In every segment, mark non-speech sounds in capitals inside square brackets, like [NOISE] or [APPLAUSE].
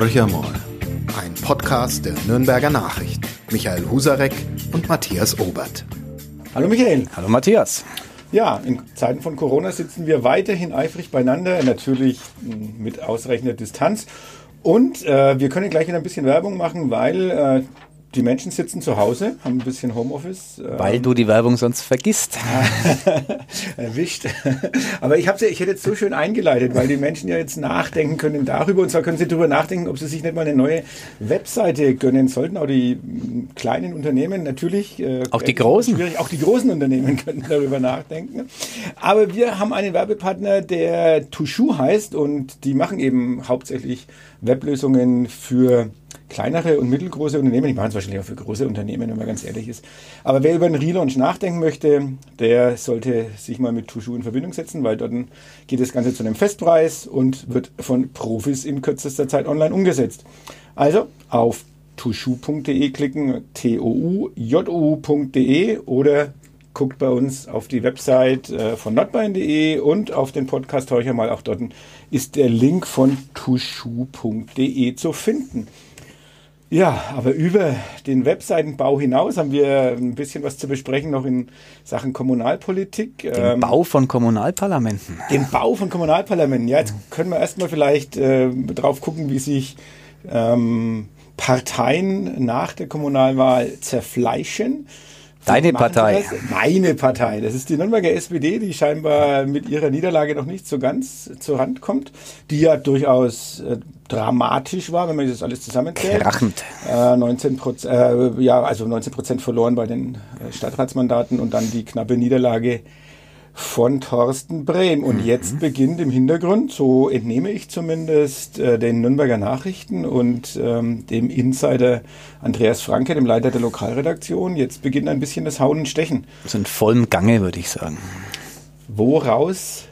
Horcher mal. Ein Podcast der Nürnberger Nachricht. Michael Husarek und Matthias Obert. Hallo Michael. Hallo Matthias. Ja, in Zeiten von Corona sitzen wir weiterhin eifrig beieinander, natürlich mit ausreichender Distanz. Und äh, wir können gleich wieder ein bisschen Werbung machen, weil äh, die Menschen sitzen zu Hause, haben ein bisschen Homeoffice. Weil ähm, du die Werbung sonst vergisst. [LAUGHS] Erwischt. Aber ich, hab's, ich hätte jetzt so schön eingeleitet, weil die Menschen ja jetzt nachdenken können darüber. Und zwar können sie darüber nachdenken, ob sie sich nicht mal eine neue Webseite gönnen sollten. Auch die kleinen Unternehmen natürlich. Äh, auch die großen. Schwierig. Auch die großen Unternehmen [LAUGHS] können darüber nachdenken. Aber wir haben einen Werbepartner, der Tushu heißt und die machen eben hauptsächlich Weblösungen für kleinere und mittelgroße Unternehmen, die machen es wahrscheinlich auch für große Unternehmen, wenn man ganz ehrlich ist. Aber wer über einen Relaunch nachdenken möchte, der sollte sich mal mit Tushu in Verbindung setzen, weil dort geht das Ganze zu einem Festpreis und wird von Profis in kürzester Zeit online umgesetzt. Also auf tushu.de klicken, t-o-u-j-o-u.de oder guckt bei uns auf die Website äh, von notbein.de und auf den Podcast euch mal auch dort ist der Link von tushu.de zu finden. Ja, aber über den Webseitenbau hinaus haben wir ein bisschen was zu besprechen noch in Sachen Kommunalpolitik. Den ähm, Bau von Kommunalparlamenten. Den Bau von Kommunalparlamenten. Ja, jetzt können wir erstmal vielleicht äh, drauf gucken, wie sich ähm, Parteien nach der Kommunalwahl zerfleischen. Deine Partei. Meine Partei. Das ist die Nürnberger SPD, die scheinbar mit ihrer Niederlage noch nicht so ganz zur Hand kommt, die ja durchaus äh, dramatisch war, wenn man das alles zusammenzählt. Krachend. Äh, 19 Prozent, äh, ja, also 19 Prozent verloren bei den äh, Stadtratsmandaten und dann die knappe Niederlage von Thorsten Brehm. Und mhm. jetzt beginnt im Hintergrund, so entnehme ich zumindest, äh, den Nürnberger Nachrichten und ähm, dem Insider Andreas Franke, dem Leiter der Lokalredaktion, jetzt beginnt ein bisschen das Hauen und Stechen. Das ist in vollem Gange, würde ich sagen. Woraus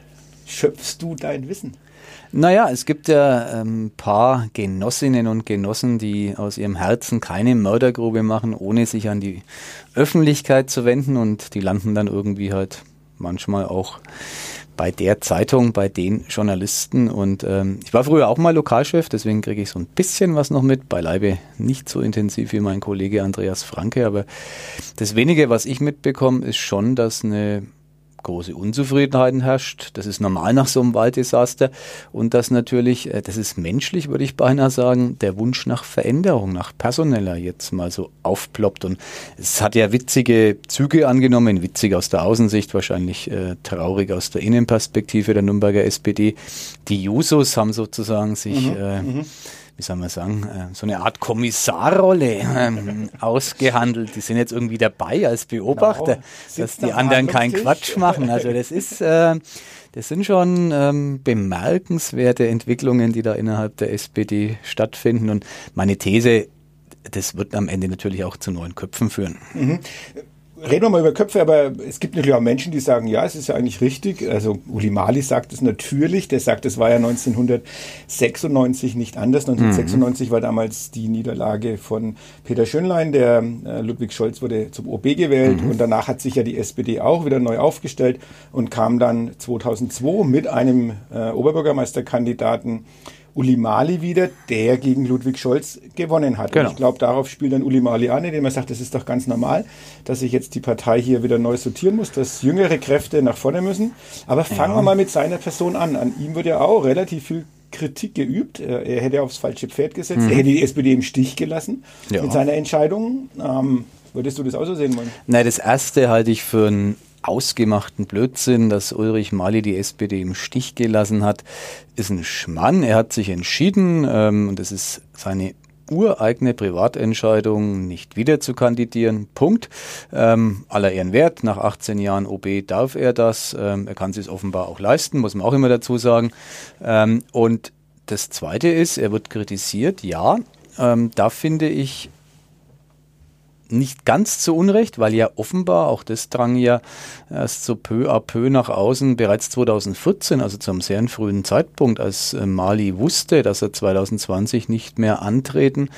schöpfst du dein Wissen? Naja, es gibt ja ein ähm, paar Genossinnen und Genossen, die aus ihrem Herzen keine Mördergrube machen, ohne sich an die Öffentlichkeit zu wenden und die landen dann irgendwie halt manchmal auch bei der Zeitung, bei den Journalisten. Und ähm, ich war früher auch mal Lokalchef, deswegen kriege ich so ein bisschen was noch mit. Beileibe nicht so intensiv wie mein Kollege Andreas Franke, aber das wenige, was ich mitbekomme, ist schon, dass eine große Unzufriedenheit herrscht. Das ist normal nach so einem Walddesaster. Und dass natürlich, äh, das ist menschlich, würde ich beinahe sagen, der Wunsch nach Veränderung, nach personeller jetzt mal so aufploppt. Und es hat ja witzige Züge angenommen, witzig aus der Außensicht, wahrscheinlich äh, traurig aus der Innenperspektive der Nürnberger SPD. Die Jusos haben sozusagen sich mhm, äh, mhm wie soll man sagen, äh, so eine Art Kommissarrolle ähm, [LAUGHS] ausgehandelt. Die sind jetzt irgendwie dabei als Beobachter, genau. dass die anderen keinen Quatsch machen. Also das ist, äh, das sind schon ähm, bemerkenswerte Entwicklungen, die da innerhalb der SPD stattfinden. Und meine These, das wird am Ende natürlich auch zu neuen Köpfen führen. Mhm reden wir mal über Köpfe, aber es gibt natürlich auch Menschen, die sagen, ja, es ist ja eigentlich richtig. Also Uli Mali sagt es natürlich, der sagt, es war ja 1996 nicht anders. 1996 mhm. war damals die Niederlage von Peter Schönlein, der äh, Ludwig Scholz wurde zum OB gewählt mhm. und danach hat sich ja die SPD auch wieder neu aufgestellt und kam dann 2002 mit einem äh, Oberbürgermeisterkandidaten Uli Mali wieder, der gegen Ludwig Scholz gewonnen hat. Genau. Ich glaube, darauf spielt dann Uli Mali an, indem er sagt, das ist doch ganz normal, dass sich jetzt die Partei hier wieder neu sortieren muss, dass jüngere Kräfte nach vorne müssen. Aber fangen ja. wir mal mit seiner Person an. An ihm wird ja auch relativ viel Kritik geübt. Er hätte aufs falsche Pferd gesetzt. Mhm. Er hätte die SPD im Stich gelassen ja. mit seiner Entscheidung. Ähm, würdest du das auch so sehen wollen? Nein, das erste halte ich für ein ausgemachten Blödsinn, dass Ulrich Mali die SPD im Stich gelassen hat, ist ein Schmann. Er hat sich entschieden, ähm, und das ist seine ureigene Privatentscheidung, nicht wieder zu kandidieren. Punkt. Ähm, aller Ehren wert. Nach 18 Jahren OB darf er das. Ähm, er kann es offenbar auch leisten, muss man auch immer dazu sagen. Ähm, und das Zweite ist, er wird kritisiert. Ja, ähm, da finde ich nicht ganz zu Unrecht, weil ja offenbar, auch das drang ja erst so peu à peu nach außen, bereits 2014, also zum sehr frühen Zeitpunkt, als äh, Mali wusste, dass er 2020 nicht mehr antreten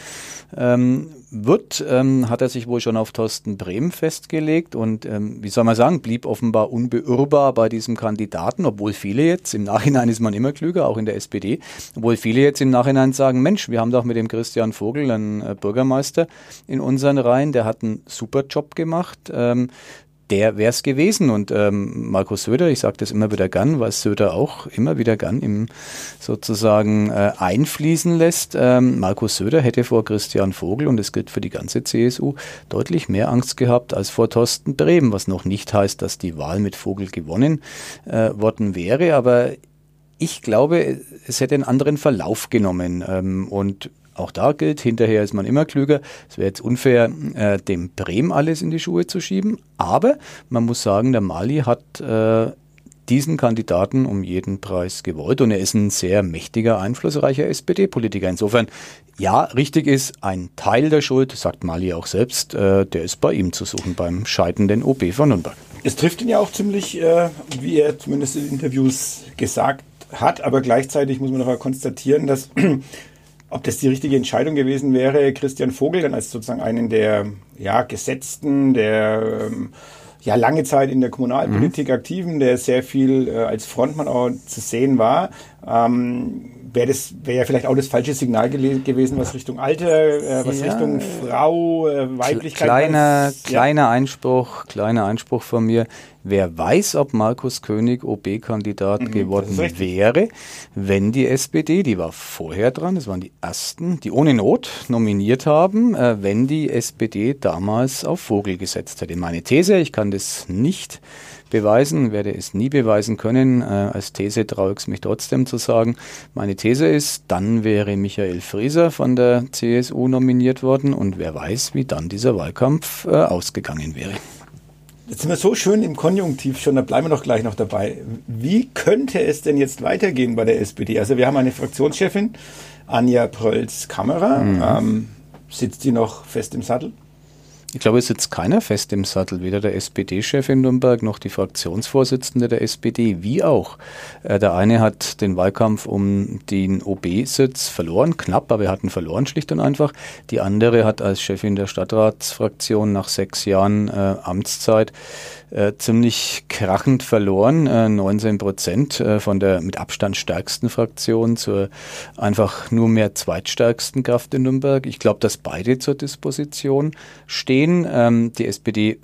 ähm, wird, ähm, hat er sich wohl schon auf Thorsten Brehm festgelegt und ähm, wie soll man sagen, blieb offenbar unbeirrbar bei diesem Kandidaten, obwohl viele jetzt, im Nachhinein ist man immer klüger, auch in der SPD, obwohl viele jetzt im Nachhinein sagen, Mensch, wir haben doch mit dem Christian Vogel einen äh, Bürgermeister in unseren Reihen, der hat einen super Job gemacht. Ähm, der wäre es gewesen. Und ähm, Markus Söder, ich sage das immer wieder gern, was Söder auch immer wieder gern im sozusagen äh, einfließen lässt. Ähm, Markus Söder hätte vor Christian Vogel, und es gilt für die ganze CSU, deutlich mehr Angst gehabt als vor Thorsten Brehm, was noch nicht heißt, dass die Wahl mit Vogel gewonnen äh, worden wäre. Aber ich glaube, es hätte einen anderen Verlauf genommen. Ähm, und auch da gilt, hinterher ist man immer klüger. Es wäre jetzt unfair, äh, dem Brehm alles in die Schuhe zu schieben. Aber man muss sagen, der Mali hat äh, diesen Kandidaten um jeden Preis gewollt und er ist ein sehr mächtiger, einflussreicher SPD-Politiker. Insofern, ja, richtig ist, ein Teil der Schuld, sagt Mali auch selbst, äh, der ist bei ihm zu suchen, beim scheidenden OB von Nürnberg. Es trifft ihn ja auch ziemlich, äh, wie er zumindest in Interviews gesagt hat, aber gleichzeitig muss man noch konstatieren, dass ob das die richtige Entscheidung gewesen wäre, Christian Vogel dann als sozusagen einen der ja, Gesetzten, der ähm, ja lange Zeit in der Kommunalpolitik mhm. aktiven, der sehr viel äh, als Frontmann auch zu sehen war. Ähm, wäre das wäre ja vielleicht auch das falsche Signal gewesen, was Richtung Alter, äh, was ja, Richtung Frau, äh, Weiblichkeit. Kleiner, was, kleiner ja. Einspruch, kleiner Einspruch von mir. Wer weiß, ob Markus König OB-Kandidat mhm, geworden wäre, wenn die SPD, die war vorher dran, das waren die ersten, die ohne Not nominiert haben, äh, wenn die SPD damals auf Vogel gesetzt hätte. Meine These, ich kann das nicht beweisen, werde es nie beweisen können. Äh, als These traue ich es mich trotzdem zu sagen. Meine These ist, dann wäre Michael Frieser von der CSU nominiert worden und wer weiß, wie dann dieser Wahlkampf äh, ausgegangen wäre. Jetzt sind wir so schön im Konjunktiv schon, da bleiben wir doch gleich noch dabei. Wie könnte es denn jetzt weitergehen bei der SPD? Also wir haben eine Fraktionschefin, Anja Prölz-Kammerer. Mhm. Ähm, sitzt die noch fest im Sattel? Ich glaube, es sitzt keiner fest im Sattel, weder der SPD-Chef in Nürnberg noch die Fraktionsvorsitzende der SPD, wie auch. Äh, der eine hat den Wahlkampf um den OB-Sitz verloren, knapp, aber er hat ihn verloren, schlicht und einfach. Die andere hat als Chefin der Stadtratsfraktion nach sechs Jahren äh, Amtszeit äh, ziemlich krachend verloren, äh, 19 Prozent äh, von der mit Abstand stärksten Fraktion zur einfach nur mehr zweitstärksten Kraft in Nürnberg. Ich glaube, dass beide zur Disposition stehen. Ähm, die SPD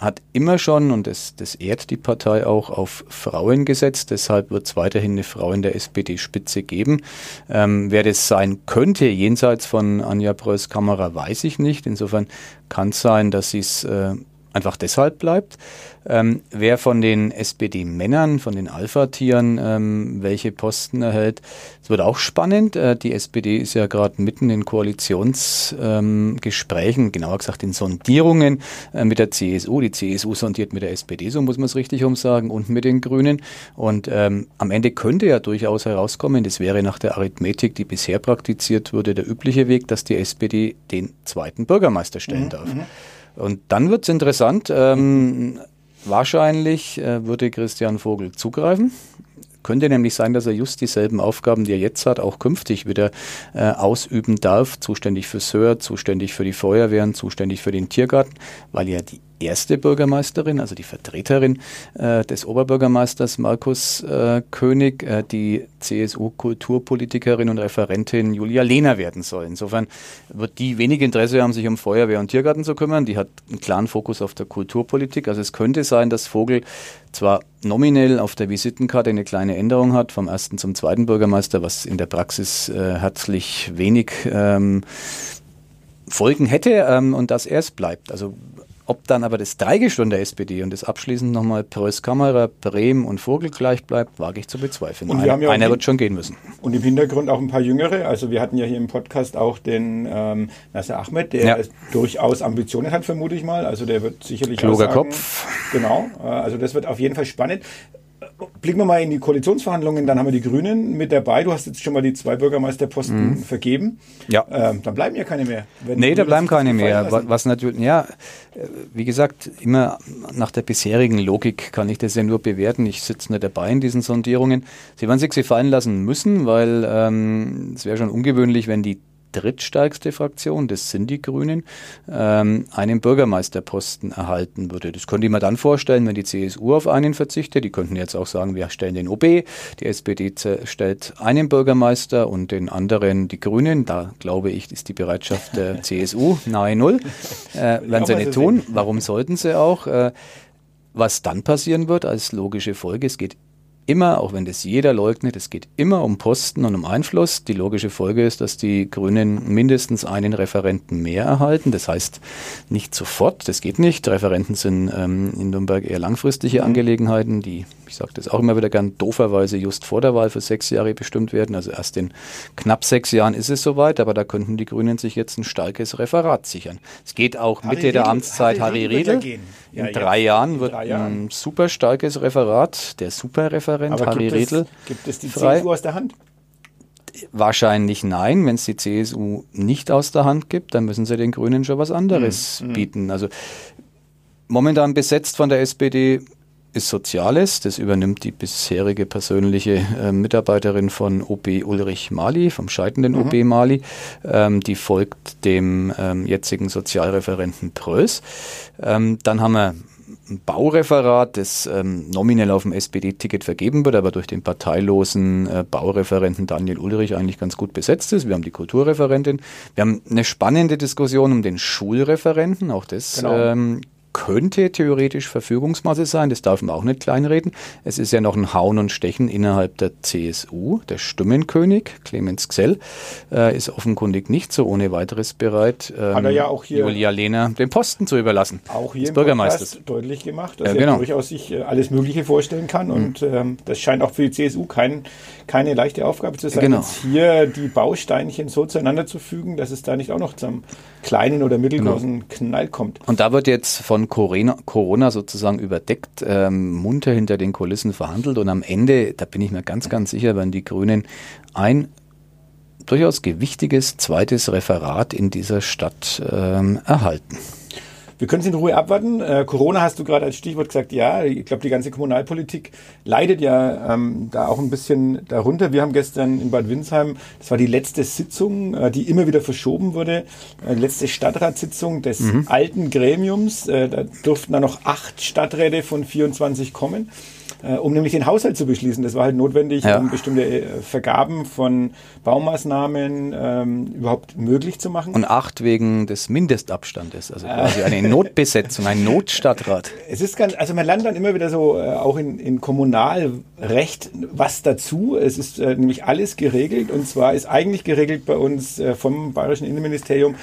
hat immer schon, und das, das ehrt die Partei auch, auf Frauen gesetzt. Deshalb wird es weiterhin eine Frau in der SPD-Spitze geben. Ähm, wer das sein könnte, jenseits von Anja Preuß Kamera, weiß ich nicht. Insofern kann es sein, dass sie es äh, einfach deshalb bleibt. Ähm, wer von den SPD-Männern, von den Alpha-Tieren, ähm, welche Posten erhält, es wird auch spannend. Äh, die SPD ist ja gerade mitten in Koalitionsgesprächen, ähm, genauer gesagt in Sondierungen äh, mit der CSU. Die CSU sondiert mit der SPD, so muss man es richtig umsagen, und mit den Grünen. Und ähm, am Ende könnte ja durchaus herauskommen, das wäre nach der Arithmetik, die bisher praktiziert wurde, der übliche Weg, dass die SPD den zweiten Bürgermeister stellen mhm. darf. Und dann wird es interessant. Ähm, wahrscheinlich äh, würde Christian Vogel zugreifen. Könnte nämlich sein, dass er just dieselben Aufgaben, die er jetzt hat, auch künftig wieder äh, ausüben darf. Zuständig für Sör, zuständig für die Feuerwehren, zuständig für den Tiergarten, weil ja die erste Bürgermeisterin, also die Vertreterin äh, des Oberbürgermeisters Markus äh, König, äh, die CSU-Kulturpolitikerin und Referentin Julia Lehner werden soll. Insofern wird die wenig Interesse haben, sich um Feuerwehr und Tiergarten zu kümmern. Die hat einen klaren Fokus auf der Kulturpolitik. Also es könnte sein, dass Vogel zwar nominell auf der Visitenkarte eine kleine Änderung hat, vom ersten zum zweiten Bürgermeister, was in der Praxis äh, herzlich wenig ähm, Folgen hätte ähm, und dass er es bleibt. Also ob dann aber das Dreigestirn der SPD und das abschließend nochmal Preuß Kammerer, Brehm und Vogel gleich bleibt, wage ich zu bezweifeln. Und wir Ein, haben ja einer wird schon gehen müssen. Und im Hintergrund auch ein paar Jüngere. Also wir hatten ja hier im Podcast auch den ähm, Nasser Ahmed, der ja. durchaus Ambitionen hat, vermute ich mal. Also der wird sicherlich Kluger sagen, Kopf. Genau. Äh, also das wird auf jeden Fall spannend blicken wir mal in die Koalitionsverhandlungen, dann haben wir die Grünen mit dabei. Du hast jetzt schon mal die zwei Bürgermeisterposten mhm. vergeben. Ja. Ähm, dann bleiben ja keine mehr. nee, da bleiben keine mehr. Lassen. Was natürlich, ja, wie gesagt, immer nach der bisherigen Logik kann ich das ja nur bewerten. Ich sitze nicht dabei in diesen Sondierungen. Sie werden sich sie fallen lassen müssen, weil ähm, es wäre schon ungewöhnlich, wenn die drittstärkste Fraktion, das sind die Grünen, ähm, einen Bürgermeisterposten erhalten würde. Das könnte ich mir dann vorstellen, wenn die CSU auf einen verzichtet. Die könnten jetzt auch sagen, wir stellen den OB, die SPD stellt einen Bürgermeister und den anderen die Grünen. Da glaube ich, ist die Bereitschaft der [LAUGHS] CSU nahe Null. Äh, werden sie nicht tun. Warum sollten sie auch? Äh, was dann passieren wird als logische Folge, es geht immer, auch wenn das jeder leugnet, es geht immer um Posten und um Einfluss. Die logische Folge ist, dass die Grünen mindestens einen Referenten mehr erhalten. Das heißt nicht sofort, das geht nicht. Referenten sind ähm, in Nürnberg eher langfristige mhm. Angelegenheiten, die, ich sage das auch immer wieder gern, dooferweise just vor der Wahl für sechs Jahre bestimmt werden. Also erst in knapp sechs Jahren ist es soweit, aber da könnten die Grünen sich jetzt ein starkes Referat sichern. Es geht auch Harry Mitte Riedel, der Amtszeit Harry, Harry Riedel. In ja, drei Jahren wird drei Jahren. ein super starkes Referat, der Superreferent Aber Harry gibt. Es, gibt es die frei. CSU aus der Hand? Wahrscheinlich nein. Wenn es die CSU nicht aus der Hand gibt, dann müssen sie den Grünen schon was anderes mhm. bieten. Also momentan besetzt von der SPD ist Soziales. Das übernimmt die bisherige persönliche äh, Mitarbeiterin von OB Ulrich Mali, vom scheidenden mhm. OB Mali. Ähm, die folgt dem ähm, jetzigen Sozialreferenten Prös. Ähm, dann haben wir ein Baureferat, das ähm, nominell auf dem SPD-Ticket vergeben wird, aber durch den parteilosen äh, Baureferenten Daniel Ulrich eigentlich ganz gut besetzt ist. Wir haben die Kulturreferentin. Wir haben eine spannende Diskussion um den Schulreferenten. Auch das genau. ähm, könnte theoretisch Verfügungsmasse sein, das darf man auch nicht kleinreden. Es ist ja noch ein Hauen und Stechen innerhalb der CSU. Der Stimmenkönig, Clemens Gsell, äh, ist offenkundig nicht so ohne weiteres bereit, ähm, ja Julia Lehner den Posten zu überlassen. Auch hier im Bürgermeisters deutlich gemacht, dass ja, genau. er durchaus sich äh, alles Mögliche vorstellen kann. Mhm. Und ähm, das scheint auch für die CSU kein, keine leichte Aufgabe zu sein, genau. jetzt hier die Bausteinchen so zueinander zu fügen, dass es da nicht auch noch zum kleinen oder mittelgroßen genau. Knall kommt. Und da wird jetzt von Corona, Corona sozusagen überdeckt, ähm, munter hinter den Kulissen verhandelt und am Ende, da bin ich mir ganz, ganz sicher, werden die Grünen ein durchaus gewichtiges zweites Referat in dieser Stadt ähm, erhalten. Wir können es in Ruhe abwarten. Äh, Corona hast du gerade als Stichwort gesagt, ja, ich glaube, die ganze Kommunalpolitik leidet ja ähm, da auch ein bisschen darunter. Wir haben gestern in Bad Windsheim, das war die letzte Sitzung, äh, die immer wieder verschoben wurde, äh, letzte Stadtratssitzung des mhm. alten Gremiums. Äh, da durften dann noch acht Stadträte von 24 kommen äh, um nämlich den Haushalt zu beschließen. Das war halt notwendig, ja. um bestimmte äh, Vergaben von Baumaßnahmen ähm, überhaupt möglich zu machen. Und acht wegen des Mindestabstandes, also quasi eine Notbesetzung, ein Notstadtrat. [LAUGHS] Es ist ganz, also man lernt dann immer wieder so äh, auch in, in Kommunalrecht was dazu. Es ist äh, nämlich alles geregelt und zwar ist eigentlich geregelt bei uns äh, vom Bayerischen Innenministerium,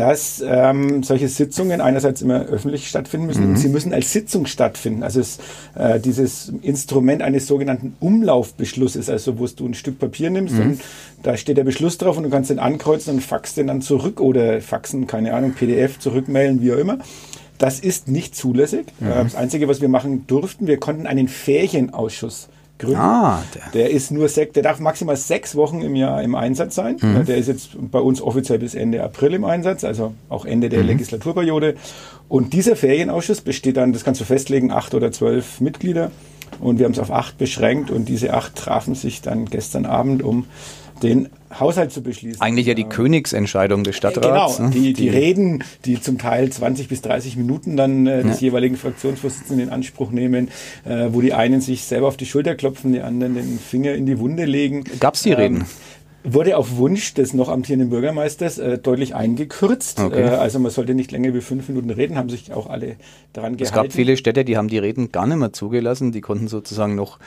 dass ähm, solche Sitzungen einerseits immer öffentlich stattfinden müssen mhm. und sie müssen als Sitzung stattfinden. Also es, äh, dieses Instrument eines sogenannten Umlaufbeschlusses, also wo du ein Stück Papier nimmst mhm. und da steht der Beschluss drauf und du kannst den ankreuzen und faxst den dann zurück oder faxen, keine Ahnung, PDF zurückmailen, wie auch immer. Das ist nicht zulässig. Mhm. Äh, das Einzige, was wir machen durften, wir konnten einen Ferienausschuss gründen. Ah, der. der ist nur sechs, der darf maximal sechs Wochen im Jahr im Einsatz sein. Mhm. Der ist jetzt bei uns offiziell bis Ende April im Einsatz, also auch Ende der mhm. Legislaturperiode. Und dieser Ferienausschuss besteht dann, das kannst du festlegen, acht oder zwölf Mitglieder. Und wir haben es auf acht beschränkt und diese acht trafen sich dann gestern Abend, um den Haushalt zu beschließen. Eigentlich ja die Königsentscheidung des Stadtrats. Genau, ne? die, die, Reden, die zum Teil 20 bis 30 Minuten dann äh, des ja. jeweiligen Fraktionsvorsitzenden in Anspruch nehmen, äh, wo die einen sich selber auf die Schulter klopfen, die anderen den Finger in die Wunde legen. Gab es die ähm, Reden? Wurde auf Wunsch des noch amtierenden Bürgermeisters äh, deutlich eingekürzt. Okay. Äh, also man sollte nicht länger wie fünf Minuten reden, haben sich auch alle daran gehalten. Es gab viele Städte, die haben die Reden gar nicht mehr zugelassen, die konnten sozusagen noch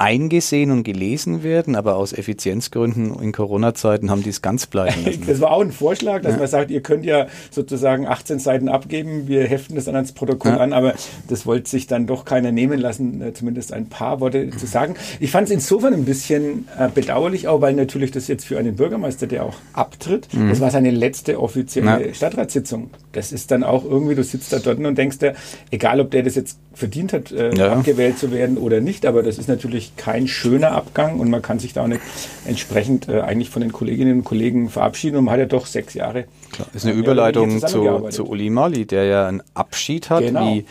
eingesehen und gelesen werden, aber aus Effizienzgründen in Corona-Zeiten haben die es ganz bleiben [LAUGHS] lassen. Das war auch ein Vorschlag, dass ja. man sagt, ihr könnt ja sozusagen 18 Seiten abgeben, wir heften das dann ans Protokoll ja. an, aber das wollte sich dann doch keiner nehmen lassen, äh, zumindest ein paar Worte zu sagen. Ich fand es insofern ein bisschen äh, bedauerlich auch, weil natürlich das jetzt für einen Bürgermeister, der auch abtritt, mhm. das war seine letzte offizielle ja. Stadtratssitzung. Das ist dann auch irgendwie, du sitzt da dort und denkst dir, egal ob der das jetzt verdient hat, äh, abgewählt zu werden oder nicht, aber das ist natürlich kein schöner Abgang und man kann sich da auch nicht entsprechend äh, eigentlich von den Kolleginnen und Kollegen verabschieden und man hat ja doch sechs Jahre. Klar, ist eine Überleitung zu, zu Uli Mali, der ja einen Abschied hat, genau. wie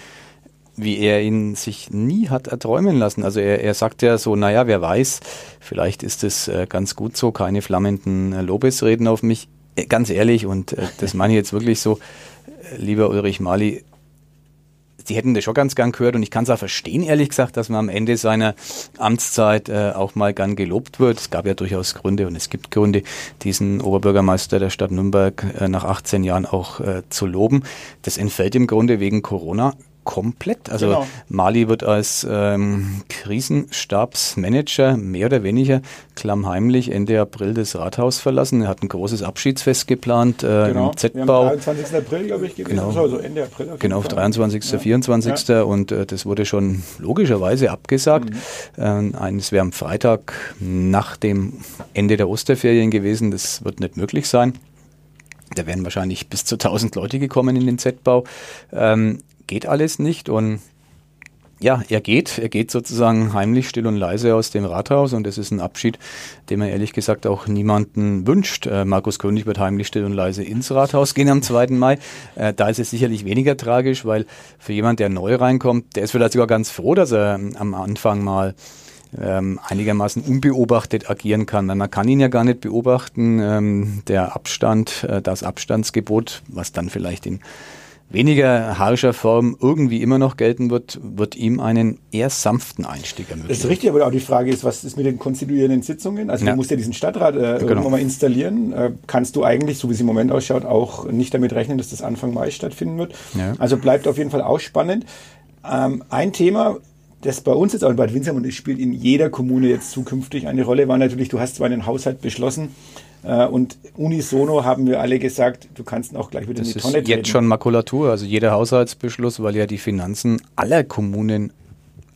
wie er ihn sich nie hat erträumen lassen. Also er, er sagt ja so, naja, wer weiß, vielleicht ist es äh, ganz gut so, keine flammenden äh, Lobesreden auf mich. Äh, ganz ehrlich, und äh, das meine ich jetzt wirklich so, äh, lieber Ulrich Mali, die hätten das schon ganz gern gehört und ich kann es auch verstehen, ehrlich gesagt, dass man am Ende seiner Amtszeit äh, auch mal gern gelobt wird. Es gab ja durchaus Gründe und es gibt Gründe, diesen Oberbürgermeister der Stadt Nürnberg äh, nach 18 Jahren auch äh, zu loben. Das entfällt im Grunde wegen Corona komplett. Also genau. Mali wird als ähm, Krisenstabsmanager mehr oder weniger klammheimlich Ende April das Rathaus verlassen. Er hat ein großes Abschiedsfest geplant äh, genau. im Z-Bau. 23. April, glaube ich, gewesen. Genau, also Ende April. Genau, 23. Ja. 24. Ja. Und äh, das wurde schon logischerweise abgesagt. Mhm. Äh, eines wäre am Freitag nach dem Ende der Osterferien gewesen. Das wird nicht möglich sein. Da wären wahrscheinlich bis zu 1000 Leute gekommen in den Z-Bau. Ähm, geht alles nicht und ja, er geht, er geht sozusagen heimlich, still und leise aus dem Rathaus und das ist ein Abschied, den man ehrlich gesagt auch niemanden wünscht. Äh, Markus König wird heimlich, still und leise ins Rathaus gehen am 2. Mai. Äh, da ist es sicherlich weniger tragisch, weil für jemand, der neu reinkommt, der ist vielleicht sogar ganz froh, dass er ähm, am Anfang mal ähm, einigermaßen unbeobachtet agieren kann. Man kann ihn ja gar nicht beobachten. Ähm, der Abstand, äh, das Abstandsgebot, was dann vielleicht in weniger harscher Form irgendwie immer noch gelten wird, wird ihm einen eher sanften Einstieg ermöglichen. Das ist richtig, aber auch die Frage ist, was ist mit den konstituierenden Sitzungen? Also ja. du musst ja diesen Stadtrat äh, genau. irgendwann mal installieren. Äh, kannst du eigentlich, so wie es im Moment ausschaut, auch nicht damit rechnen, dass das Anfang Mai stattfinden wird. Ja. Also bleibt auf jeden Fall auch spannend. Ähm, ein Thema, das bei uns jetzt auch in Bad Windsheim und es spielt in jeder Kommune jetzt zukünftig eine Rolle, war natürlich, du hast zwar einen Haushalt beschlossen, und unisono haben wir alle gesagt, du kannst auch gleich wieder das in die Tonne treten. Das ist jetzt schon Makulatur, also jeder Haushaltsbeschluss, weil ja die Finanzen aller Kommunen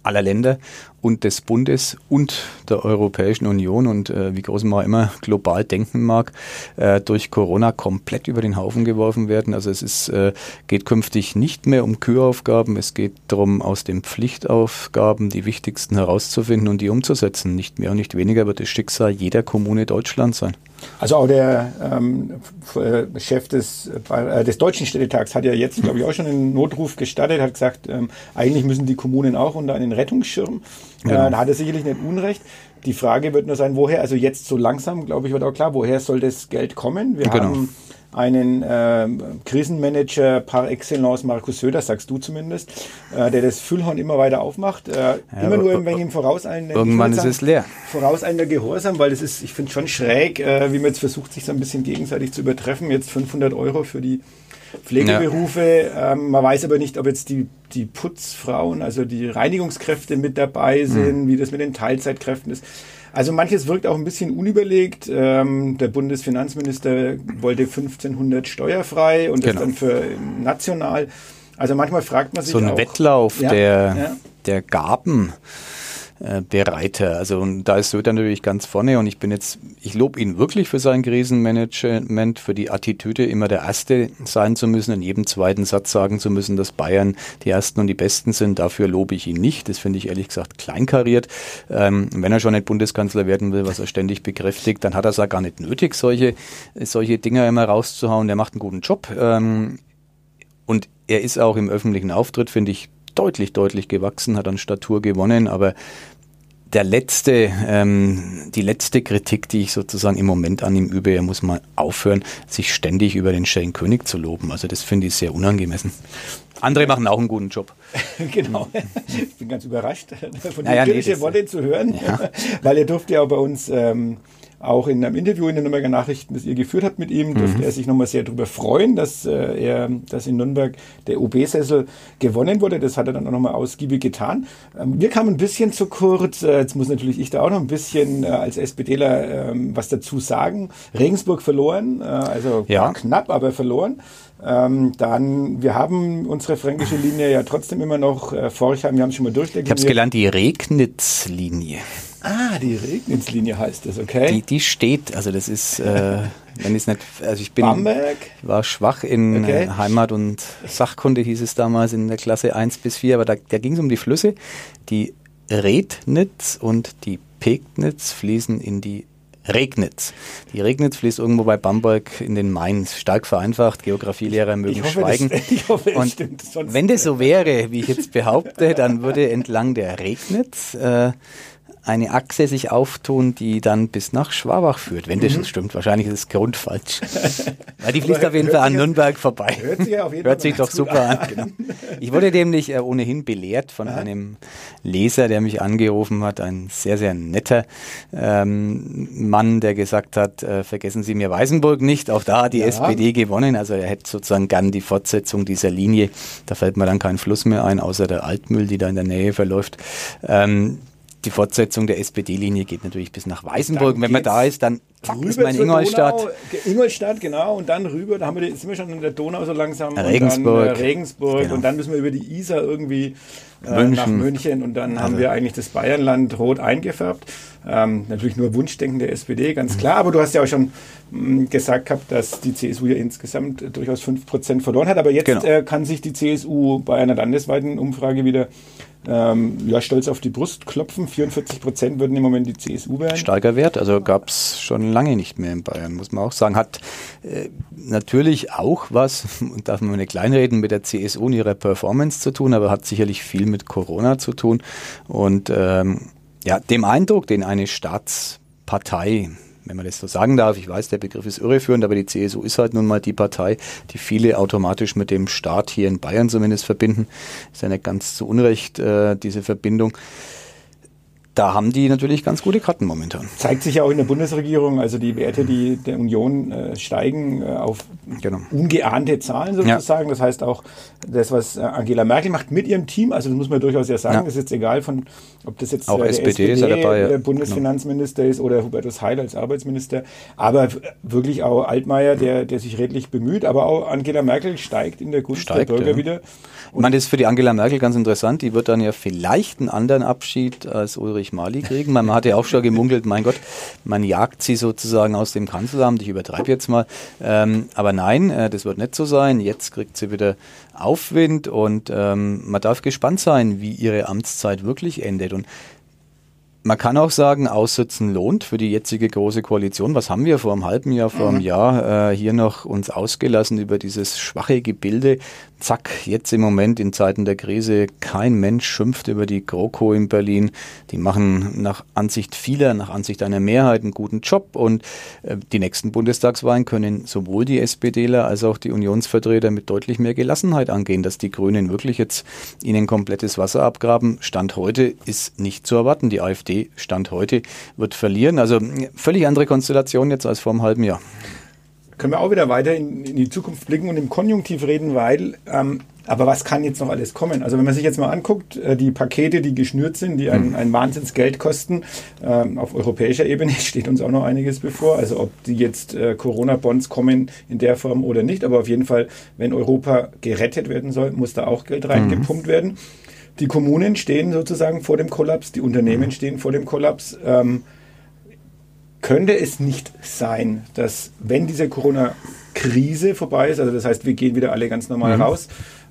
aller Länder und des Bundes und der Europäischen Union und äh, wie groß man immer global denken mag, äh, durch Corona komplett über den Haufen geworfen werden. Also es ist, äh, geht künftig nicht mehr um Küraufgaben, es geht darum, aus den Pflichtaufgaben die wichtigsten herauszufinden und die umzusetzen. Nicht mehr und nicht weniger wird das Schicksal jeder Kommune Deutschlands sein. Also auch der ähm, äh, Chef des, äh, des Deutschen Städtetags hat ja jetzt, glaube ich, auch schon einen Notruf gestartet, hat gesagt, ähm, eigentlich müssen die Kommunen auch unter einen Rettungsschirm. Genau. Äh, da hat er sicherlich nicht Unrecht. Die Frage wird nur sein, woher, also jetzt so langsam, glaube ich, wird auch klar, woher soll das Geld kommen? Wir genau. haben einen äh, Krisenmanager par excellence, Markus Söder, sagst du zumindest, äh, der das Füllhorn immer weiter aufmacht. Äh, ja, immer nur ein wenig im vorauseilenden Irgendwann ist es leer. Vorauseilender Gehorsam, weil das ist, ich finde schon schräg, äh, wie man jetzt versucht, sich so ein bisschen gegenseitig zu übertreffen. Jetzt 500 Euro für die Pflegeberufe. Ja. Ähm, man weiß aber nicht, ob jetzt die, die Putzfrauen, also die Reinigungskräfte mit dabei sind, mhm. wie das mit den Teilzeitkräften ist. Also manches wirkt auch ein bisschen unüberlegt. Ähm, der Bundesfinanzminister wollte 1500 steuerfrei und genau. das dann für national. Also manchmal fragt man sich so ein auch, Wettlauf ja, der ja. der Gaben äh, Bereiter. Also und da ist Söder natürlich ganz vorne und ich bin jetzt, ich lobe ihn wirklich für sein Krisenmanagement, für die Attitüde, immer der Erste sein zu müssen, in jedem zweiten Satz sagen zu müssen, dass Bayern die Ersten und die Besten sind. Dafür lobe ich ihn nicht. Das finde ich ehrlich gesagt kleinkariert. Ähm, wenn er schon nicht Bundeskanzler werden will, was er ständig bekräftigt, dann hat er es ja gar nicht nötig, solche, solche Dinger immer rauszuhauen. Der macht einen guten Job. Ähm, und er ist auch im öffentlichen Auftritt, finde ich, deutlich, deutlich gewachsen, hat an Statur gewonnen, aber der letzte, ähm, die letzte Kritik, die ich sozusagen im Moment an ihm übe, er muss mal aufhören, sich ständig über den Shane König zu loben. Also das finde ich sehr unangemessen. Andere machen auch einen guten Job. [LAUGHS] genau. Ich bin ganz überrascht von Naja, den nee, kritischen das- Worten zu hören, weil er durfte ja bei uns ähm, auch in einem Interview in den Nürnberger Nachrichten, das ihr geführt habt mit ihm, durfte Mhm. er sich nochmal sehr darüber freuen, dass äh, er, dass in Nürnberg der OB-Sessel gewonnen wurde. Das hat er dann auch nochmal ausgiebig getan. Ähm, wir kamen ein bisschen zu kurz. Äh, jetzt muss natürlich ich da auch noch ein bisschen äh, als SPDler ähm, was dazu sagen. Regensburg verloren, äh, also Ja. knapp, aber verloren. Ähm, dann, wir haben unsere fränkische Linie ja trotzdem immer noch äh, Forchheim, wir haben es schon mal Ich habe es durchdekliniert. gelernt, die Regnitz-Linie. Ah, die Regnitzlinie heißt das, okay. Die, die steht, also das ist, äh, wenn ich nicht, also ich bin, Bamberg? war schwach in Okay. äh, Heimat und Sachkunde hieß es damals in der Klasse 1 bis 4, aber da, da ging es um die Flüsse. Die Rednitz und die Pegnitz fließen in die Regnitz. Die Regnitz fließt irgendwo bei Bamberg in den Main. Stark vereinfacht, Geografielehrer mögen Ich hoffe, schweigen. das, [LAUGHS] ich hoffe, es Und stimmt. Sonst, wenn das so wäre, wie ich jetzt behaupte, dann würde entlang der Regnitz äh, eine Achse sich auftun, die dann bis nach Schwabach führt. Wenn das stimmt, wahrscheinlich ist es grundfalsch. [LAUGHS] Weil die fließt auf jeden Fall an Nürnberg vorbei. hört sich auf jeden [LAUGHS] Hört sich doch super an. Genau. Ich wurde nämlich äh, ohnehin belehrt von einem Leser, der mich angerufen hat, ein sehr, sehr netter ähm, Mann, der gesagt hat, äh, vergessen Sie mir Weißenburg nicht, auch da hat die Ja. SPD gewonnen, also er hätte sozusagen gern die Fortsetzung dieser Linie, da fällt mir dann kein Fluss mehr ein, außer der Altmühl, die da in der Nähe verläuft. Ähm, die Fortsetzung der SPD-Linie geht natürlich bis nach Weißenburg. Wenn man da ist, dann zack, ist rüber man in Ingolstadt. Donau, Ingolstadt, genau, und dann rüber, da haben wir, sind wir schon in der Donau so langsam. Regensburg. Und dann, äh, Regensburg. Genau. Und dann müssen wir über die Isar irgendwie äh, München. nach München und dann haben Also- wir eigentlich das Bayernland rot eingefärbt. Ähm, natürlich nur Wunschdenken der SPD, ganz klar. Aber du hast ja auch schon mh, gesagt gehabt, dass die CSU ja insgesamt äh, durchaus 5% verloren hat. Aber jetzt Genau. äh, kann sich die CSU bei einer landesweiten Umfrage wieder ähm, ja, stolz auf die Brust klopfen. 44 Prozent würden im Moment die CSU wählen. starker Wert. Also gab es schon lange nicht mehr in Bayern, muss man auch sagen. Hat äh, natürlich auch was, [LAUGHS] darf man nicht kleinreden, mit der CSU und ihrer Performance zu tun, aber hat sicherlich viel mit Corona zu tun. Und ähm, ja, dem Eindruck, den eine Staatspartei wenn man das so sagen darf. Ich weiß, der Begriff ist irreführend, aber die CSU ist halt nun mal die Partei, die viele automatisch mit dem Staat hier in Bayern zumindest verbinden. Ist ja nicht ganz zu Unrecht äh, diese Verbindung. Da haben die natürlich ganz gute Karten momentan. zeigt sich ja auch in der Bundesregierung, also die Werte die der Union äh, steigen äh, auf Genau. ungeahnte Zahlen sozusagen. Das heißt auch das, was äh, Angela Merkel macht mit ihrem Team, also das muss man durchaus ja sagen, Ja. das ist jetzt egal von, ob das jetzt Auch äh, der SPD ja dabei, ja. der Bundesfinanzminister ist oder Hubertus Heil als Arbeitsminister, aber wirklich auch Altmaier, der, der sich redlich bemüht, aber auch Angela Merkel steigt in der Gunst Steigt, der Bürger ja. wieder. Ich meine, das ist für die Angela Merkel ganz interessant. Die wird dann ja vielleicht einen anderen Abschied als Ulrich Mali kriegen. Man hat ja auch schon gemunkelt, mein Gott, man jagt sie sozusagen aus dem Kanzleramt. Ich übertreibe jetzt mal. Ähm, aber nein, äh, das wird nicht so sein. Jetzt kriegt sie wieder Aufwind und ähm, man darf gespannt sein, wie ihre Amtszeit wirklich endet. Und man kann auch sagen, Aussitzen lohnt für die jetzige große Koalition. Was haben wir vor einem halben Jahr, vor einem Jahr äh, hier noch uns ausgelassen über dieses schwache Gebilde? Zack, jetzt im Moment in Zeiten der Krise, kein Mensch schimpft über die GroKo in Berlin. Die machen nach Ansicht vieler, nach Ansicht einer Mehrheit einen guten Job und äh, die nächsten Bundestagswahlen können sowohl die SPDler als auch die Unionsvertreter mit deutlich mehr Gelassenheit angehen, dass die Grünen wirklich jetzt ihnen komplettes Wasser abgraben. Stand heute ist nicht zu erwarten. Die AfD Stand heute wird verlieren. Also mh, völlig andere Konstellation jetzt als vor einem halben Jahr. Können wir auch wieder weiter in, in die Zukunft blicken und im Konjunktiv reden, weil, ähm, aber was kann jetzt noch alles kommen? Also wenn man sich jetzt mal anguckt, äh, die Pakete, die geschnürt sind, die ein, ein Wahnsinnsgeld kosten, ähm, auf europäischer Ebene [LAUGHS] steht uns auch noch einiges bevor. Also ob die jetzt äh, Corona-Bonds kommen in der Form oder nicht, aber auf jeden Fall, wenn Europa gerettet werden soll, muss da auch Geld reingepumpt werden. Die Kommunen stehen sozusagen vor dem Kollaps, die Unternehmen stehen vor dem Kollaps. Ähm, könnte es nicht sein, dass wenn diese Corona-Krise vorbei ist, also das heißt, wir gehen wieder alle ganz normal raus,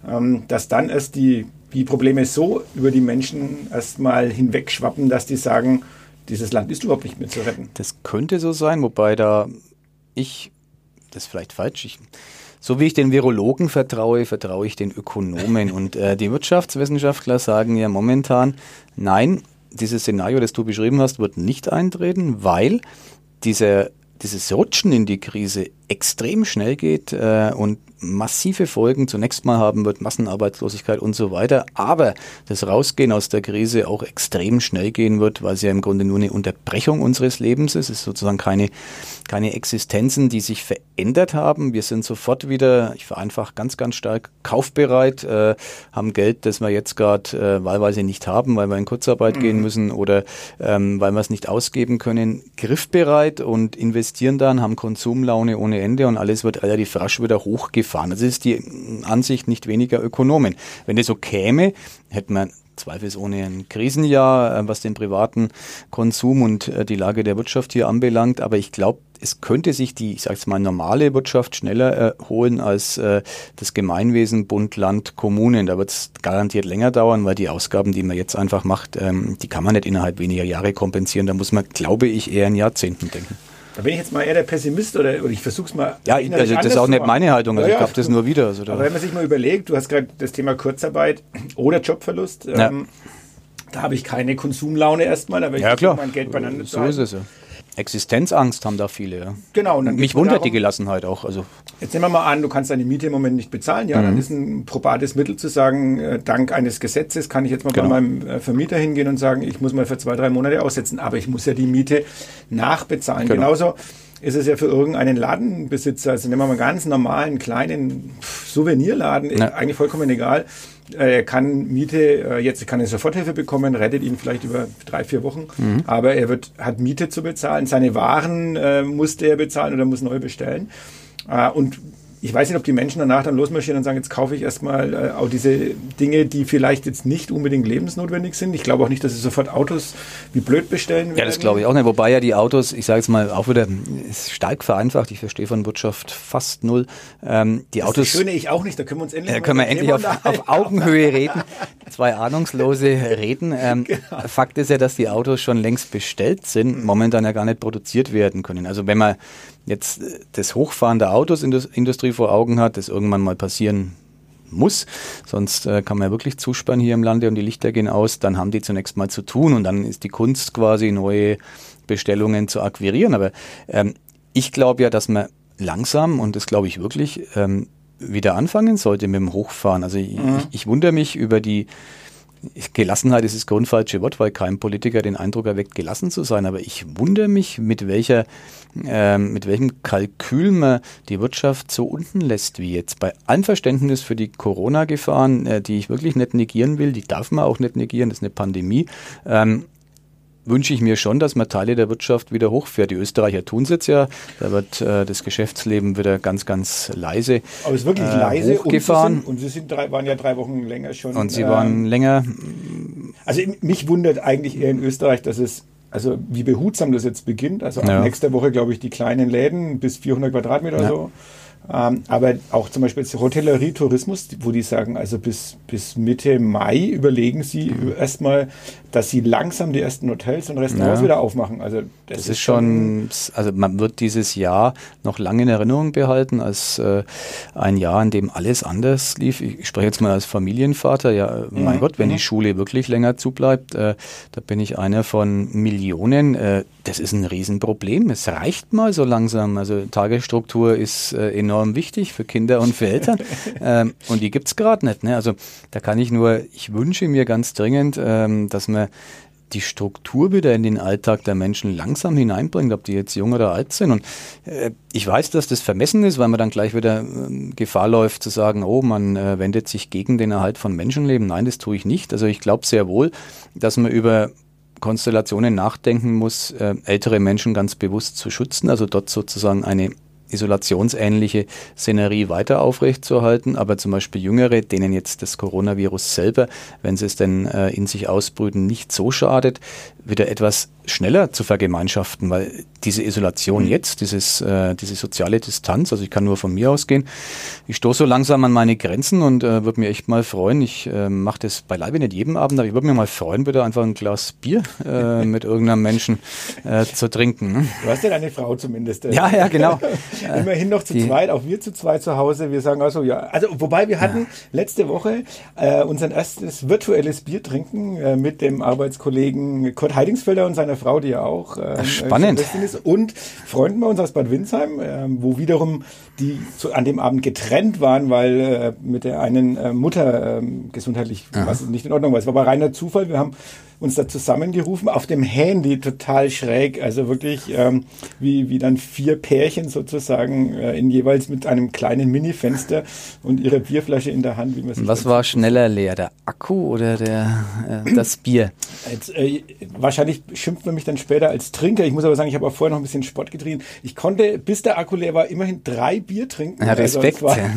ähm, dass dann erst die, die Probleme so über die Menschen erstmal hinwegschwappen, dass die sagen, dieses Land ist überhaupt nicht mehr zu retten. Das könnte so sein, wobei da ich, das ist vielleicht falsch, ich, so wie ich den Virologen vertraue, vertraue ich den Ökonomen. [LAUGHS] Und äh, die Wirtschaftswissenschaftler sagen ja momentan, nein, dieses Szenario, das du beschrieben hast, wird nicht eintreten, weil dieser, dieses Rutschen in die Krise extrem schnell geht äh, und massive Folgen zunächst mal haben wird, Massenarbeitslosigkeit und so weiter, aber das Rausgehen aus der Krise auch extrem schnell gehen wird, weil es ja im Grunde nur eine Unterbrechung unseres Lebens ist. Es ist sozusagen keine, keine Existenzen, die sich verändert haben. Wir sind sofort wieder, ich vereinfache ganz, ganz stark, kaufbereit, äh, haben Geld, das wir jetzt gerade äh, wahlweise nicht haben, weil wir in Kurzarbeit mhm. gehen müssen oder ähm, weil wir es nicht ausgeben können, griffbereit und investieren dann, haben Konsumlaune ohne Ende und alles wird relativ rasch wieder hochgefahren fahren. Das ist die Ansicht nicht weniger Ökonomen. Wenn das so käme, hätten wir zweifelsohne ein Krisenjahr, äh, was den privaten Konsum und äh, die Lage der Wirtschaft hier anbelangt. Aber ich glaube, es könnte sich die, ich sage mal, normale Wirtschaft schneller erholen als äh, das Gemeinwesen Bund, Land, Kommunen. Da wird es garantiert länger dauern, weil die Ausgaben, die man jetzt einfach macht, ähm, die kann man nicht innerhalb weniger Jahre kompensieren. Da muss man, glaube ich, eher in Jahrzehnten denken. Da bin ich jetzt mal eher der Pessimist oder, oder ich versuche es mal. Ja, also das ist auch nicht meine Haltung, also ja, ich glaube das nur wieder. Also aber wenn man sich mal überlegt, du hast gerade das Thema Kurzarbeit oder Jobverlust, ähm, da habe ich keine Konsumlaune erstmal, da will ich ja, mein Geld beieinander So ist es ja. Existenzangst haben da viele. Ja. Genau. Und Mich wundert darum, die Gelassenheit auch. Also jetzt nehmen wir mal an, du kannst deine Miete im Moment nicht bezahlen. Ja, mhm. dann ist ein probates Mittel zu sagen, äh, dank eines Gesetzes kann ich jetzt mal genau. bei meinem äh, Vermieter hingehen und sagen, ich muss mal für zwei, drei Monate aussetzen, aber ich muss ja die Miete nachbezahlen. Genau. Genauso ist es ja für irgendeinen Ladenbesitzer, also nehmen wir mal einen ganz normalen, kleinen Souvenirladen, ja. eigentlich vollkommen egal. Er kann Miete, äh, jetzt kann er Soforthilfe bekommen, rettet ihn vielleicht über drei, vier Wochen, mhm. aber er wird, hat Miete zu bezahlen. Seine Waren äh, musste er bezahlen oder muss neu bestellen. Äh, und ich weiß nicht, ob die Menschen danach dann losmarschieren und sagen, jetzt kaufe ich erstmal äh, auch diese Dinge, die vielleicht jetzt nicht unbedingt lebensnotwendig sind. Ich glaube auch nicht, dass sie sofort Autos wie blöd bestellen werden. Ja, das glaube ich auch nicht. Wobei ja die Autos, ich sage jetzt mal auch wieder, ist stark vereinfacht. Ich verstehe von Wirtschaft fast null. Ähm, die das Autos. Das schöne ich auch nicht. Da können wir uns endlich, äh, können wir endlich auf, auf, Augenhöhe reden. Zwei ahnungslose reden. Ähm, [LAUGHS] genau. Fakt ist ja, dass die Autos schon längst bestellt sind, momentan ja gar nicht produziert werden können. Also wenn man jetzt äh, das Hochfahren der Autosindustrie vor Augen hat, das irgendwann mal passieren muss, sonst äh, kann man ja wirklich zuspannen hier im Lande und die Lichter gehen aus, dann haben die zunächst mal zu tun und dann ist die Kunst quasi neue Bestellungen zu akquirieren. Aber ähm, ich glaube ja, dass man langsam, und das glaube ich wirklich, ähm, wieder anfangen sollte mit dem Hochfahren. Also ich, mhm. ich, ich wundere mich über die Gelassenheit ist das grundfalsche Wort, weil kein Politiker den Eindruck erweckt, gelassen zu sein. Aber ich wundere mich, mit welcher, äh, mit welchem Kalkül man die Wirtschaft so unten lässt wie jetzt. Bei allem Verständnis für die Corona-Gefahren, äh, die ich wirklich nicht negieren will, die darf man auch nicht negieren, das ist eine Pandemie. Ähm, wünsche ich mir schon, dass man Teile der Wirtschaft wieder hochfährt. Die Österreicher tun es jetzt ja. Da wird äh, das Geschäftsleben wieder ganz, ganz leise. Aber es ist wirklich äh, leise hochgefahren. Und sie, sind, und sie sind drei, waren ja drei Wochen länger schon. Und sie waren länger. Also mich wundert eigentlich eher in Österreich, dass es also wie behutsam das jetzt beginnt. Also ja. nächste Woche, glaube ich, die kleinen Läden bis 400 Quadratmeter ja. oder so ähm, aber auch zum Beispiel Hotellerie, Tourismus, wo die sagen, also bis, bis Mitte Mai überlegen sie mhm. erstmal, dass sie langsam die ersten Hotels und Restaurants ja. wieder aufmachen. Also das, das ist, ist schon, also man wird dieses Jahr noch lange in Erinnerung behalten als äh, ein Jahr, in dem alles anders lief. Ich spreche jetzt mal als Familienvater. Ja, mhm. mein Gott, wenn mhm. die Schule wirklich länger zubleibt, äh, da bin ich einer von Millionen. Äh, das ist ein Riesenproblem. Es reicht mal so langsam. Also Tagesstruktur ist äh, enorm wichtig für Kinder und für Eltern. [LAUGHS] ähm, und die gibt's gerade nicht. Ne? Also da kann ich nur, ich wünsche mir ganz dringend, ähm, dass man die Struktur wieder in den Alltag der Menschen langsam hineinbringt, ob die jetzt jung oder alt sind. Und äh, ich weiß, dass das vermessen ist, weil man dann gleich wieder äh, Gefahr läuft zu sagen, oh, man äh, wendet sich gegen den Erhalt von Menschenleben. Nein, das tue ich nicht. Also ich glaube sehr wohl, dass man über Konstellationen nachdenken muss, äh, ältere Menschen ganz bewusst zu schützen, also dort sozusagen eine isolationsähnliche Szenerie weiter aufrechtzuerhalten, aber zum Beispiel Jüngere, denen jetzt das Coronavirus selber, wenn sie es denn äh, in sich ausbrüten, nicht so schadet, wieder etwas schneller zu vergemeinschaften, weil diese Isolation mhm. jetzt, dieses, äh, diese soziale Distanz, also ich kann nur von mir ausgehen, ich stoße so langsam an meine Grenzen und äh, würde mir echt mal freuen, ich äh, mache das beileibe nicht jeden Abend, aber ich würde mir mal freuen, wieder einfach ein Glas Bier äh, mit irgendeinem Menschen äh, zu trinken. Du hast ja deine Frau zumindest. Äh, ja, ja, genau. [LAUGHS] Immerhin noch zu Die, zweit, auch wir zu zweit zu Hause, wir sagen also ja, also wobei wir hatten ja. letzte Woche äh, unser erstes virtuelles Bier trinken äh, mit dem Arbeitskollegen Kurt Kurt Heidingsfelder und seiner Frau, die ja auch ähm, Spannend. ist, und Freunden bei uns aus Bad Windsheim, ähm, wo wiederum die zu, an dem Abend getrennt waren, weil äh, mit der einen äh, Mutter ähm, gesundheitlich was nicht in Ordnung war. Es war aber reiner Zufall. Wir haben uns da zusammengerufen auf dem Handy, total schräg. Also wirklich ähm, wie, wie dann vier Pärchen sozusagen äh, in jeweils mit einem kleinen Minifenster und ihre Bierflasche in der Hand. Wie man sich Was war schneller leer, der Akku oder der, äh, das Bier? Jetzt, äh, wahrscheinlich schimpft man mich dann später als Trinker. Ich muss aber sagen, ich habe auch vorher noch ein bisschen Sport getrieben. Ich konnte, bis der Akku leer war, immerhin drei Bier trinken. Ja, Respekt. Also war,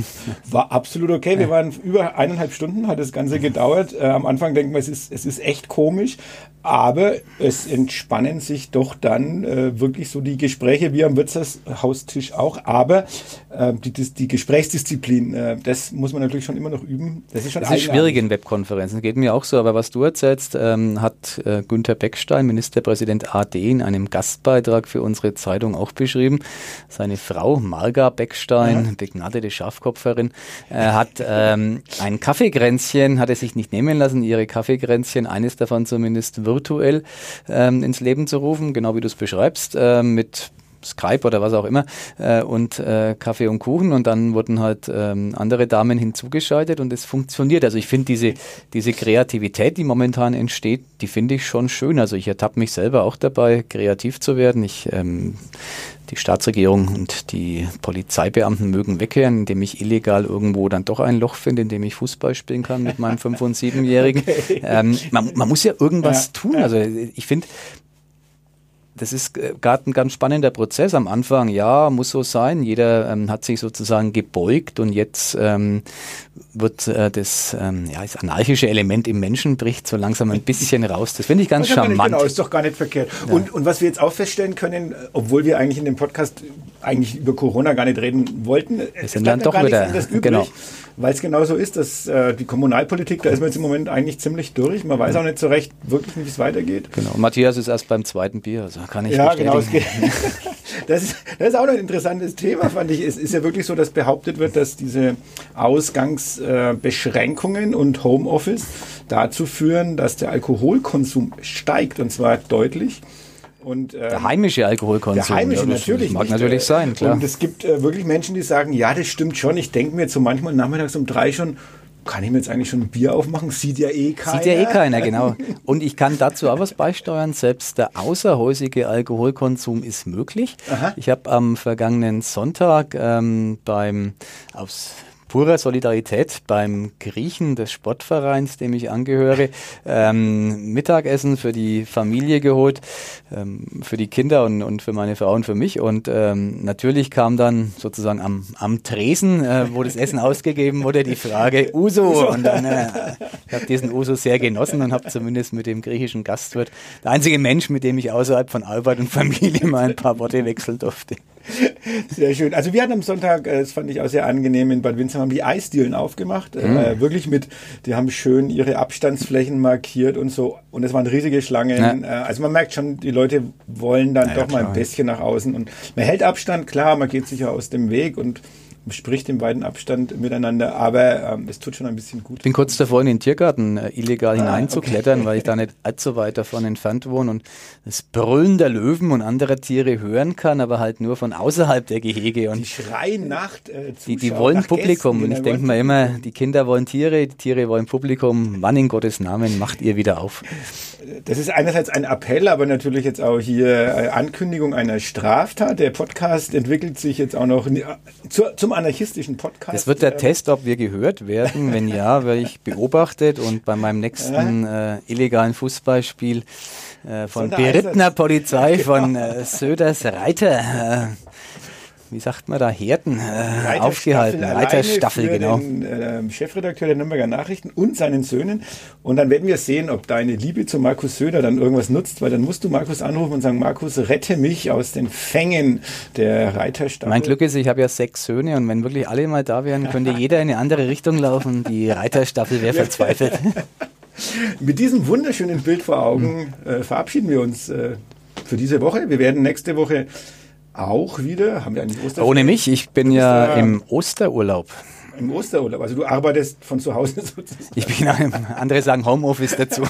war absolut okay. Wir waren über eineinhalb Stunden, hat das Ganze gedauert. Äh, am Anfang denken wir, es ist, es ist echt komisch. Aber es entspannen sich doch dann äh, wirklich so die Gespräche wie am Wirtshaustisch auch. Aber äh, die, die, die Gesprächsdisziplin, äh, das muss man natürlich schon immer noch üben. Das ist schon Das ist schwierig in Webkonferenzen, geht mir auch so. Aber was du erzählst, ähm, hat äh, Günther Beckstein, Ministerpräsident AD, in einem Gastbeitrag für unsere Zeitung auch beschrieben. Seine Frau Marga Beckstein, Ja. begnadete Schafkopferin, äh, hat ähm, ein Kaffeekränzchen, hat er sich nicht nehmen lassen, ihre Kaffeekränzchen, eines davon zumindest virtuell ähm, ins Leben zu rufen, genau wie du es beschreibst, äh, mit Skype oder was auch immer äh, und äh, Kaffee und Kuchen und dann wurden halt ähm, andere Damen hinzugeschaltet und es funktioniert. Also ich finde diese, diese Kreativität, die momentan entsteht, die finde ich schon schön. Also ich ertappe mich selber auch dabei, kreativ zu werden. Ich ähm, die Staatsregierung und die Polizeibeamten mögen wegkehren, indem ich illegal irgendwo dann doch ein Loch finde, in dem ich Fußball spielen kann mit meinem [LAUGHS] 5- und 7-Jährigen. Ähm, man, man muss ja irgendwas Ja, tun. ja. Also ich finde, das ist äh, gerade ein ganz spannender Prozess am Anfang. Ja, muss so sein. Jeder ähm, hat sich sozusagen gebeugt und jetzt ähm, wird äh, das, ähm, ja, das anarchische Element im Menschen bricht so langsam ein bisschen [LAUGHS] raus. Das finde ich ganz Das ja charmant. Genau, ist doch gar nicht verkehrt. Und, und was wir jetzt auch feststellen können, äh, obwohl wir eigentlich in dem Podcast eigentlich über Corona gar nicht reden wollten, es sind dann doch wieder- übrig, genau. weil es genau so ist, dass äh, die Kommunalpolitik, da ist man jetzt im Moment eigentlich ziemlich durch. Man weiß auch nicht so recht wirklich, wie es weitergeht. Genau. Matthias ist erst beim zweiten Bier, also kann ich Ja, bestätigen. genau. Es geht. [LAUGHS] Das ist, das ist auch noch ein interessantes Thema, fand ich. Es ist ja wirklich so, dass behauptet wird, dass diese Ausgangsbeschränkungen und Homeoffice dazu führen, dass der Alkoholkonsum steigt und zwar deutlich. Und, ähm, Der heimische Alkoholkonsum. der heimische ja, das natürlich. Mag nicht, natürlich äh, sein, klar. Und es gibt äh, wirklich Menschen, die sagen, ja, das stimmt schon. Ich denke mir jetzt so manchmal nachmittags um drei schon, kann ich mir jetzt eigentlich schon ein Bier aufmachen? Sieht ja eh keiner. Sieht ja eh keiner, [LAUGHS] genau. Und ich kann dazu auch was beisteuern. Selbst der außerhäusige Alkoholkonsum ist möglich. Aha. Ich habe am vergangenen Sonntag ähm, beim aus purer Solidarität beim Griechen des Sportvereins, dem ich angehöre, ähm, Mittagessen für die Familie geholt, ähm, für die Kinder und, und für meine Frau und für mich. Und ähm, natürlich kam dann sozusagen am, am Tresen, äh, wo das Essen [LAUGHS] ausgegeben wurde, die Frage Uso. Und dann, äh, ich habe diesen Uso sehr genossen und habe zumindest mit dem griechischen Gastwirt, der einzige Mensch, mit dem ich außerhalb von Arbeit und Familie mal ein paar Worte wechseln durfte. Sehr schön. Also wir hatten am Sonntag, äh, das fand ich auch sehr angenehm, in Bad Windsheim haben die Eisdielen aufgemacht. Mhm. Äh, wirklich mit, die haben schön ihre Abstandsflächen markiert und so. Und es waren riesige Schlangen. Äh, also man merkt schon, die Leute wollen dann Ja, ja, doch mal ein bisschen nach außen. Und man hält Abstand, klar, man geht sicher aus dem Weg und spricht im weiten Abstand miteinander. Aber ähm, es tut schon ein bisschen gut. Ich bin kurz davor, in den Tiergarten äh, illegal Ah, hineinzuklettern, weil ich da nicht allzu weit davon entfernt wohne und das Brüllen der Löwen und anderer Tiere hören kann, aber halt nur von außerhalb der Gehege. Die Und schreien Nacht. Äh, die, die wollen Publikum. Gästen, Und ich denke mir immer, die Kinder wollen Tiere, die Tiere wollen Publikum. Wann in Gottes Namen macht ihr wieder auf? Das ist einerseits ein Appell, aber natürlich jetzt auch hier äh, Ankündigung einer Straftat. Der Podcast entwickelt sich jetzt auch noch ni- zur, zum anarchistischen Podcast. Das wird der Äh, Test, ob wir gehört werden. [LAUGHS] Wenn ja, werde ich beobachtet und bei meinem nächsten äh, illegalen Fußballspiel äh, von berittener Polizei [LAUGHS] von äh, Söders Reiter, äh, wie sagt man da, Herden, äh, aufgehalten. Reiterstaffel, genau. Den äh, Chefredakteur der Nürnberger Nachrichten und seinen Söhnen. Und dann werden wir sehen, ob deine Liebe zu Markus Söder dann irgendwas nutzt, weil dann musst du Markus anrufen und sagen, Markus, rette mich aus den Fängen der Reiterstaffel. Mein Glück ist, ich habe ja sechs Söhne und wenn wirklich alle mal da wären, könnte [LAUGHS] jeder in eine andere Richtung laufen. Die Reiterstaffel wäre verzweifelt. [LAUGHS] Mit diesem wunderschönen Bild vor Augen äh, verabschieden wir uns äh, für diese Woche. Wir werden nächste Woche auch wieder, haben wir eigentlich Osterferien? Ohne mich, ich bin ja ja- im Osterurlaub. Im Osterurlaub. Also du arbeitest von zu Hause [LAUGHS] sozusagen. Ich bin, andere sagen Homeoffice dazu.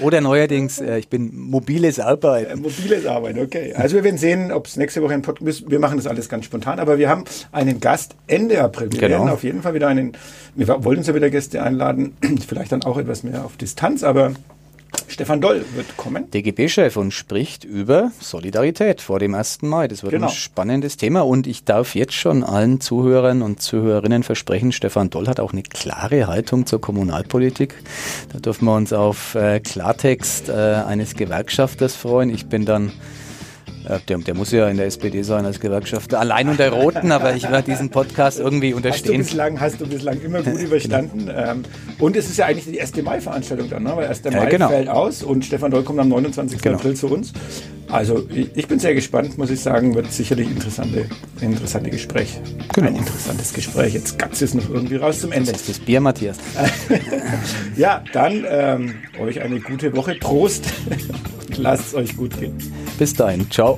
Oder neuerdings, äh, ich bin mobiles Arbeiten. Äh, mobiles Arbeiten, okay. Also wir werden sehen, ob es nächste Woche ein Podcast, wir machen das alles ganz spontan, aber wir haben einen Gast Ende April. Wir genau. werden auf jeden Fall wieder einen, wir wollen uns ja wieder Gäste einladen, [CLEARS THROAT] vielleicht dann auch etwas mehr auf Distanz, aber Stefan Doll wird kommen. DGB-Chef und spricht über Solidarität vor dem 1. Mai. Das wird genau. ein spannendes Thema und ich darf jetzt schon allen Zuhörern und Zuhörerinnen versprechen, Stefan Doll hat auch eine klare Haltung zur Kommunalpolitik. Da dürfen wir uns auf äh, Klartext äh, eines Gewerkschafters freuen. Ich bin dann der, der, muss ja in der SPD sein als Gewerkschafter, allein unter Roten, aber ich werde diesen Podcast irgendwie unterstehen. Hast du bislang, hast du bislang immer gut [LAUGHS] überstanden. genau. Und es ist ja eigentlich die 1. Mai-Veranstaltung dann, ne? weil 1. Mai ja, genau. fällt aus und Stefan Doll kommt am 29. Genau. April zu uns. Also ich bin sehr gespannt, muss ich sagen, wird sicherlich interessante, interessante Gespräch. Genau. Ein interessantes Gespräch. Jetzt gab es noch irgendwie raus zum Ende. Das ist das Bier, Matthias. [LAUGHS] ja, dann ähm, euch eine gute Woche. Prost. [LAUGHS] Lasst es euch gut gehen. Bis dahin. Ciao.